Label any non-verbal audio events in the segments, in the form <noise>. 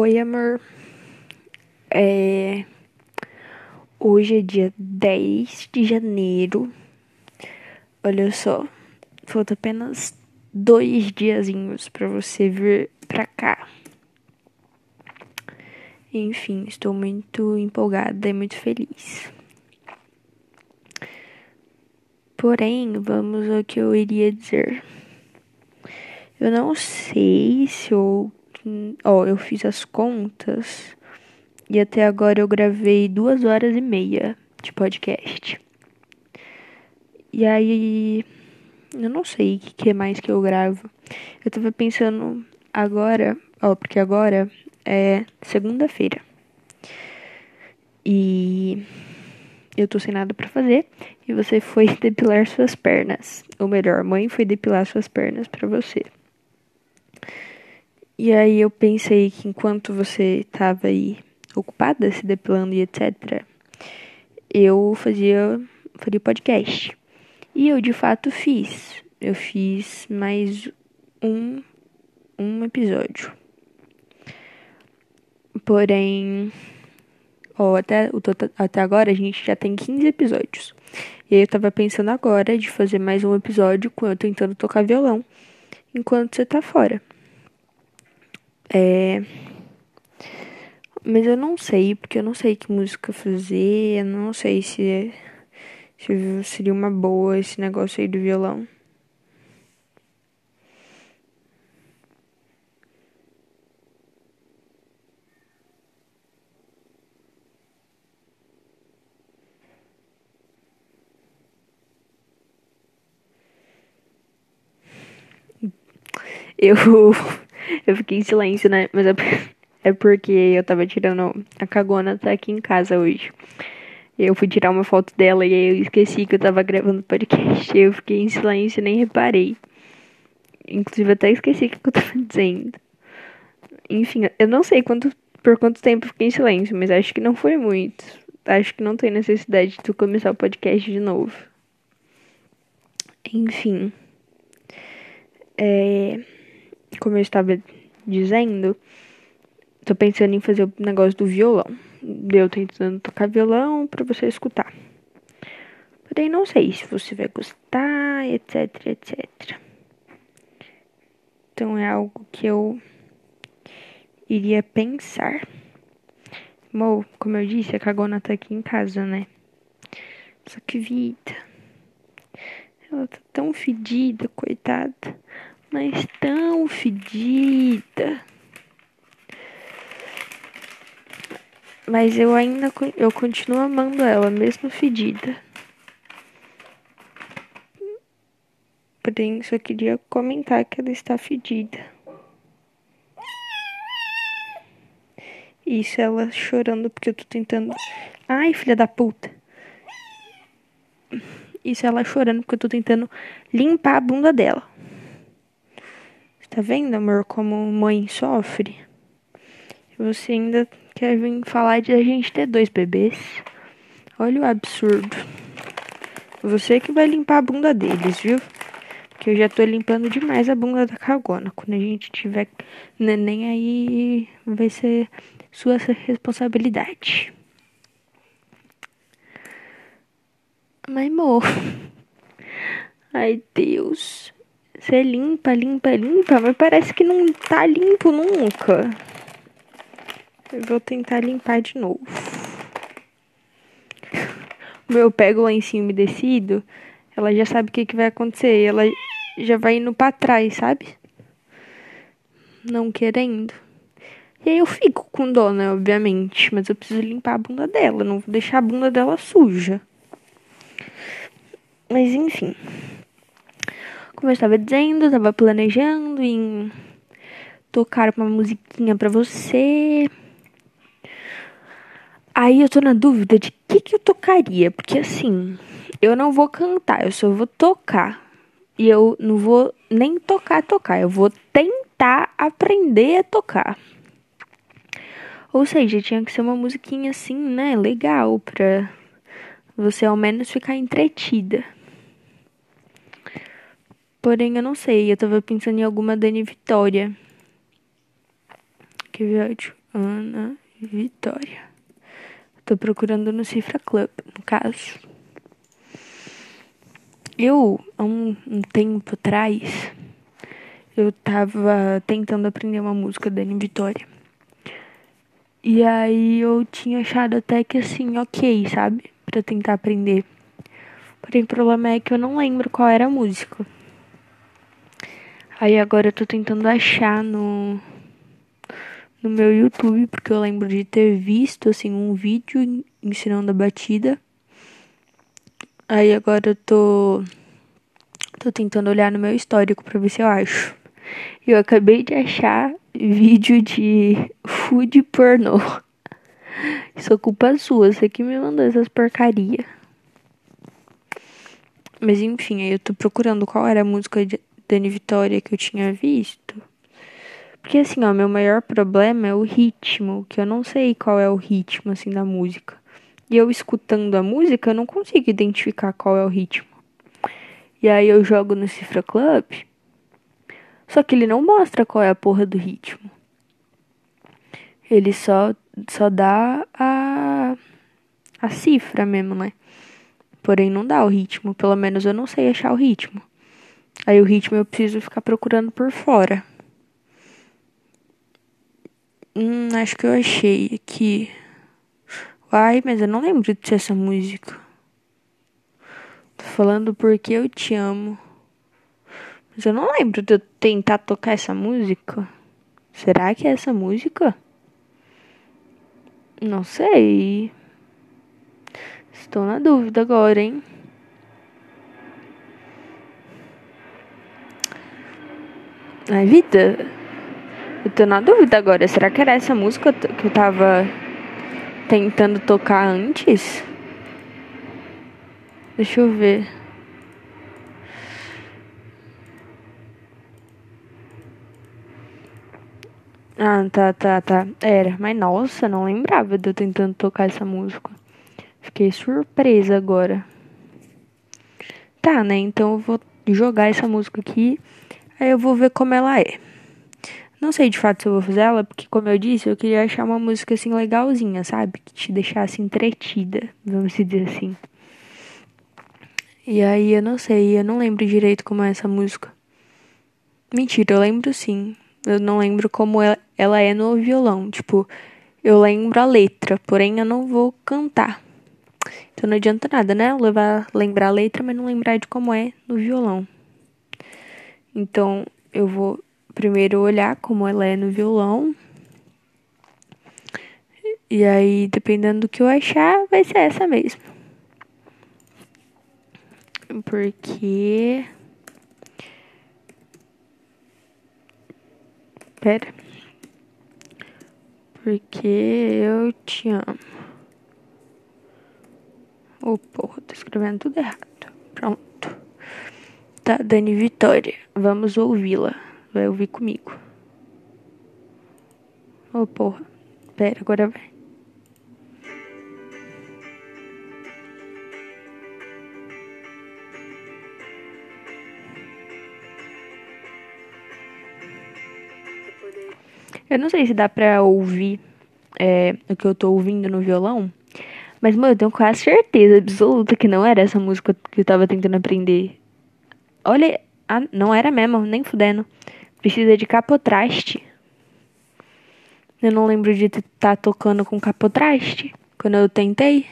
Oi, amor. É... Hoje é dia 10 de janeiro. Olha só, falta apenas dois diazinhos para você vir pra cá. Enfim, estou muito empolgada e muito feliz. Porém, vamos ao que eu iria dizer. Eu não sei se eu. Ó, eu fiz as contas e até agora eu gravei duas horas e meia de podcast. E aí. Eu não sei o que mais que eu gravo. Eu tava pensando agora, ó, porque agora é segunda-feira. E eu tô sem nada para fazer e você foi <laughs> depilar suas pernas. Ou melhor, mãe foi depilar suas pernas para você. E aí eu pensei que enquanto você tava aí ocupada se depilando e etc, eu fazia faria podcast. E eu de fato fiz. Eu fiz mais um um episódio. Porém, ó, até, até agora a gente já tem 15 episódios. E aí eu tava pensando agora de fazer mais um episódio com eu tentando tocar violão enquanto você tá fora. É. Mas eu não sei, porque eu não sei que música fazer, eu não sei se, se seria uma boa esse negócio aí do violão. Eu, eu fiquei em silêncio, né? Mas é, <laughs> é porque eu tava tirando. A cagona tá aqui em casa hoje. Eu fui tirar uma foto dela e aí eu esqueci que eu tava gravando podcast. Eu fiquei em silêncio e nem reparei. Inclusive até esqueci o que eu tava <laughs> dizendo. Enfim, eu não sei quanto, por quanto tempo eu fiquei em silêncio, mas acho que não foi muito. Acho que não tem necessidade de tu começar o podcast de novo. Enfim. É como eu estava dizendo, tô pensando em fazer o negócio do violão. Eu tentando tocar violão para você escutar. Porém, não sei se você vai gostar, etc, etc. Então, é algo que eu iria pensar. Mo, como eu disse, a cagona tá aqui em casa, né? Só que vida. Ela tá tão fedida, coitada mas tão fedida. Mas eu ainda eu continuo amando ela, mesmo fedida. Porém, só queria comentar que ela está fedida. Isso ela chorando porque eu tô tentando. Ai, filha da puta. Isso ela chorando porque eu tô tentando limpar a bunda dela. Tá vendo, amor, como mãe sofre? Você ainda quer vir falar de a gente ter dois bebês? Olha o absurdo. Você que vai limpar a bunda deles, viu? Porque eu já tô limpando demais a bunda da cagona. Quando a gente tiver neném aí, vai ser sua responsabilidade. Mas, amor. <laughs> Ai, Deus. Você limpa, limpa, limpa, mas parece que não tá limpo nunca. Eu vou tentar limpar de novo. Eu pego lá em cima umedecido, ela já sabe o que, que vai acontecer. Ela já vai indo pra trás, sabe? Não querendo. E aí eu fico com dó, né? Obviamente. Mas eu preciso limpar a bunda dela. Não vou deixar a bunda dela suja. Mas enfim como eu estava dizendo, eu estava planejando em tocar uma musiquinha para você. Aí eu tô na dúvida de que que eu tocaria, porque assim, eu não vou cantar, eu só vou tocar. E eu não vou nem tocar tocar, eu vou tentar aprender a tocar. Ou seja, tinha que ser uma musiquinha assim, né, legal pra você ao menos ficar entretida. Porém, eu não sei. Eu tava pensando em alguma Dani Vitória. Que deixa, Ana Vitória. Tô procurando no Cifra Club, no caso. Eu, há um, um tempo atrás, eu tava tentando aprender uma música da Ana Vitória. E aí eu tinha achado até que assim, ok, sabe? Pra tentar aprender. Porém, o problema é que eu não lembro qual era a música. Aí agora eu tô tentando achar no no meu YouTube, porque eu lembro de ter visto assim um vídeo ensinando a batida. Aí agora eu tô tô tentando olhar no meu histórico para ver se eu acho. Eu acabei de achar vídeo de food pornô. <laughs> Isso é culpa sua, você que me mandou essas porcaria. Mas enfim, aí eu tô procurando qual era a música de Dani Vitória que eu tinha visto. Porque assim, ó, meu maior problema é o ritmo, que eu não sei qual é o ritmo assim da música. E eu escutando a música, eu não consigo identificar qual é o ritmo. E aí eu jogo no Cifra Club, só que ele não mostra qual é a porra do ritmo. Ele só só dá a a cifra mesmo, né? Porém não dá o ritmo, pelo menos eu não sei achar o ritmo. Aí o ritmo eu preciso ficar procurando por fora. Hum, acho que eu achei aqui. Ai, mas eu não lembro de essa música. Tô falando porque eu te amo. Mas eu não lembro de eu tentar tocar essa música. Será que é essa música? Não sei. Estou na dúvida agora, hein? Ai, vida. Eu tô na dúvida agora. Será que era essa música que eu tava tentando tocar antes? Deixa eu ver. Ah, tá, tá, tá. Era. Mas nossa, não lembrava de eu tentando tocar essa música. Fiquei surpresa agora. Tá, né? Então eu vou jogar essa música aqui. Aí eu vou ver como ela é. Não sei de fato se eu vou fazer ela, porque como eu disse, eu queria achar uma música assim legalzinha, sabe? Que te deixasse entretida, vamos dizer assim. E aí eu não sei, eu não lembro direito como é essa música. Mentira, eu lembro sim. Eu não lembro como ela é no violão. Tipo, eu lembro a letra, porém eu não vou cantar. Então não adianta nada, né? Levar, lembrar a letra, mas não lembrar de como é no violão. Então eu vou primeiro olhar como ela é no violão. E aí, dependendo do que eu achar, vai ser essa mesmo. Porque. Pera. Porque eu te amo. Ô, oh, porra, tô escrevendo tudo errado. Pronto. Tá, Dani Vitória. Vamos ouvi-la vai ouvir comigo. Ô oh, porra. Pera, agora vai. Eu não sei se dá pra ouvir é, o que eu tô ouvindo no violão. Mas, mano, eu tenho quase certeza absoluta que não era essa música que eu tava tentando aprender. Olha, ah, não era mesmo, nem fudendo. Precisa de capotraste. Eu não lembro de estar tá tocando com capotraste quando eu tentei.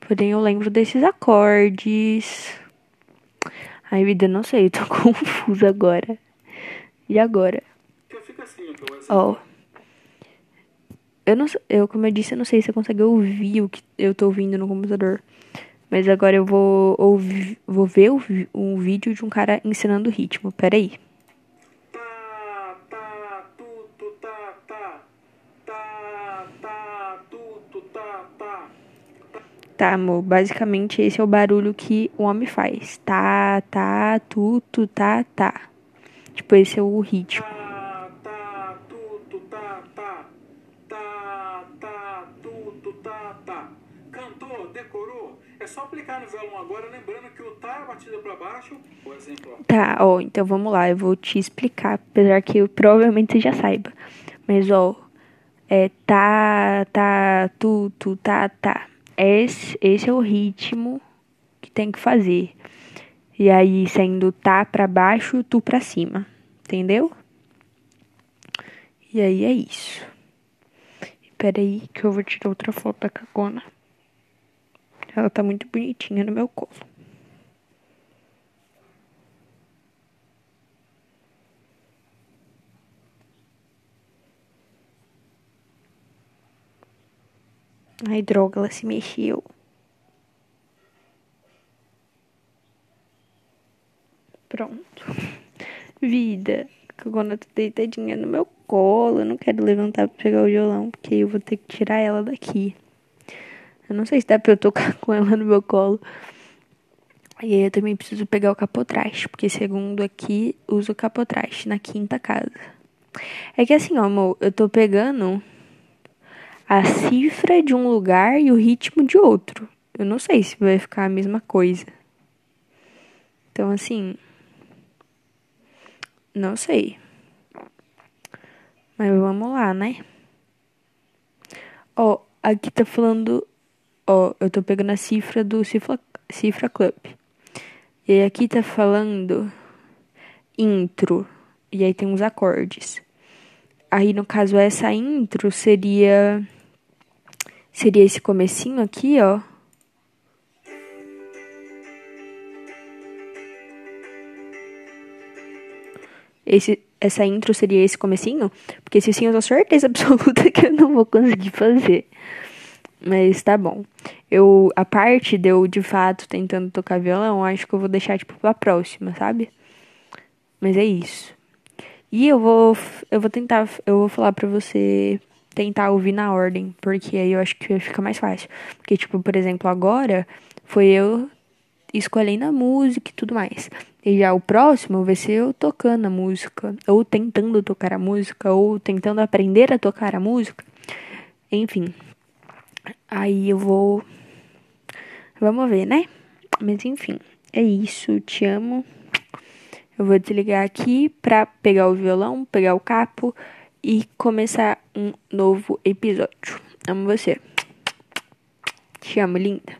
Porém, eu lembro desses acordes. Ai, vida, não sei, tô <laughs> confusa agora. E agora? Assim, Ó. Oh. Eu não eu, como eu disse, eu não sei se você consegue ouvir o que eu tô ouvindo no computador. Mas agora eu vou ouvir, vou ver um vídeo de um cara ensinando ritmo. Pera aí. Tá, tá, tá, tá. Tá, tá, tá, tá. Tá, amor. Basicamente esse é o barulho que o homem faz. Tá, tá, tudo, tá, tá. Tipo, esse é o ritmo. Tá, tá, tudo, tá, tá. Tá, tá, tudo, tá, tá. Cantou, decorou? É só aplicar no violão agora, lembrando que o tá é batida para baixo, por exemplo. Ó. Tá, ó, então vamos lá, eu vou te explicar, apesar que eu, provavelmente você já saiba. Mas, ó, é tá, tá, tu, tu, tá, tá. Esse, esse é o ritmo que tem que fazer. E aí, sendo tá pra baixo, tu pra cima. Entendeu? E aí é isso. Espera aí que eu vou tirar outra foto da cagona. Ela tá muito bonitinha no meu colo. Ai, droga, ela se mexeu. Pronto. Vida. Quando eu tô deitadinha no meu colo, eu não quero levantar pra pegar o violão, porque eu vou ter que tirar ela daqui. Eu não sei se dá pra eu tocar <laughs> com ela no meu colo. E aí eu também preciso pegar o capotraste, porque segundo aqui, uso capotraste na quinta casa. É que assim, ó, amor, eu tô pegando a cifra de um lugar e o ritmo de outro. Eu não sei se vai ficar a mesma coisa. Então, assim. Não sei. Mas vamos lá, né? Ó, aqui tá falando. Ó, eu tô pegando a cifra do Cifra, cifra Club. E aí aqui tá falando intro. E aí tem uns acordes. Aí no caso essa intro seria seria esse comecinho aqui, ó. Esse, essa intro seria esse comecinho? Porque se sim, eu tenho certeza <laughs> absoluta que eu não vou conseguir fazer. Mas tá bom. Eu, a parte de eu, de fato, tentando tocar violão, acho que eu vou deixar, tipo, pra próxima, sabe? Mas é isso. E eu vou, eu vou tentar, eu vou falar pra você tentar ouvir na ordem, porque aí eu acho que fica mais fácil. Porque, tipo, por exemplo, agora foi eu escolhendo a música e tudo mais. E já o próximo vai ser eu tocando a música, ou tentando tocar a música, ou tentando aprender a tocar a música. Enfim. Aí eu vou. Vamos ver, né? Mas enfim, é isso. Te amo. Eu vou desligar aqui pra pegar o violão, pegar o capo e começar um novo episódio. Amo você. Te amo, linda.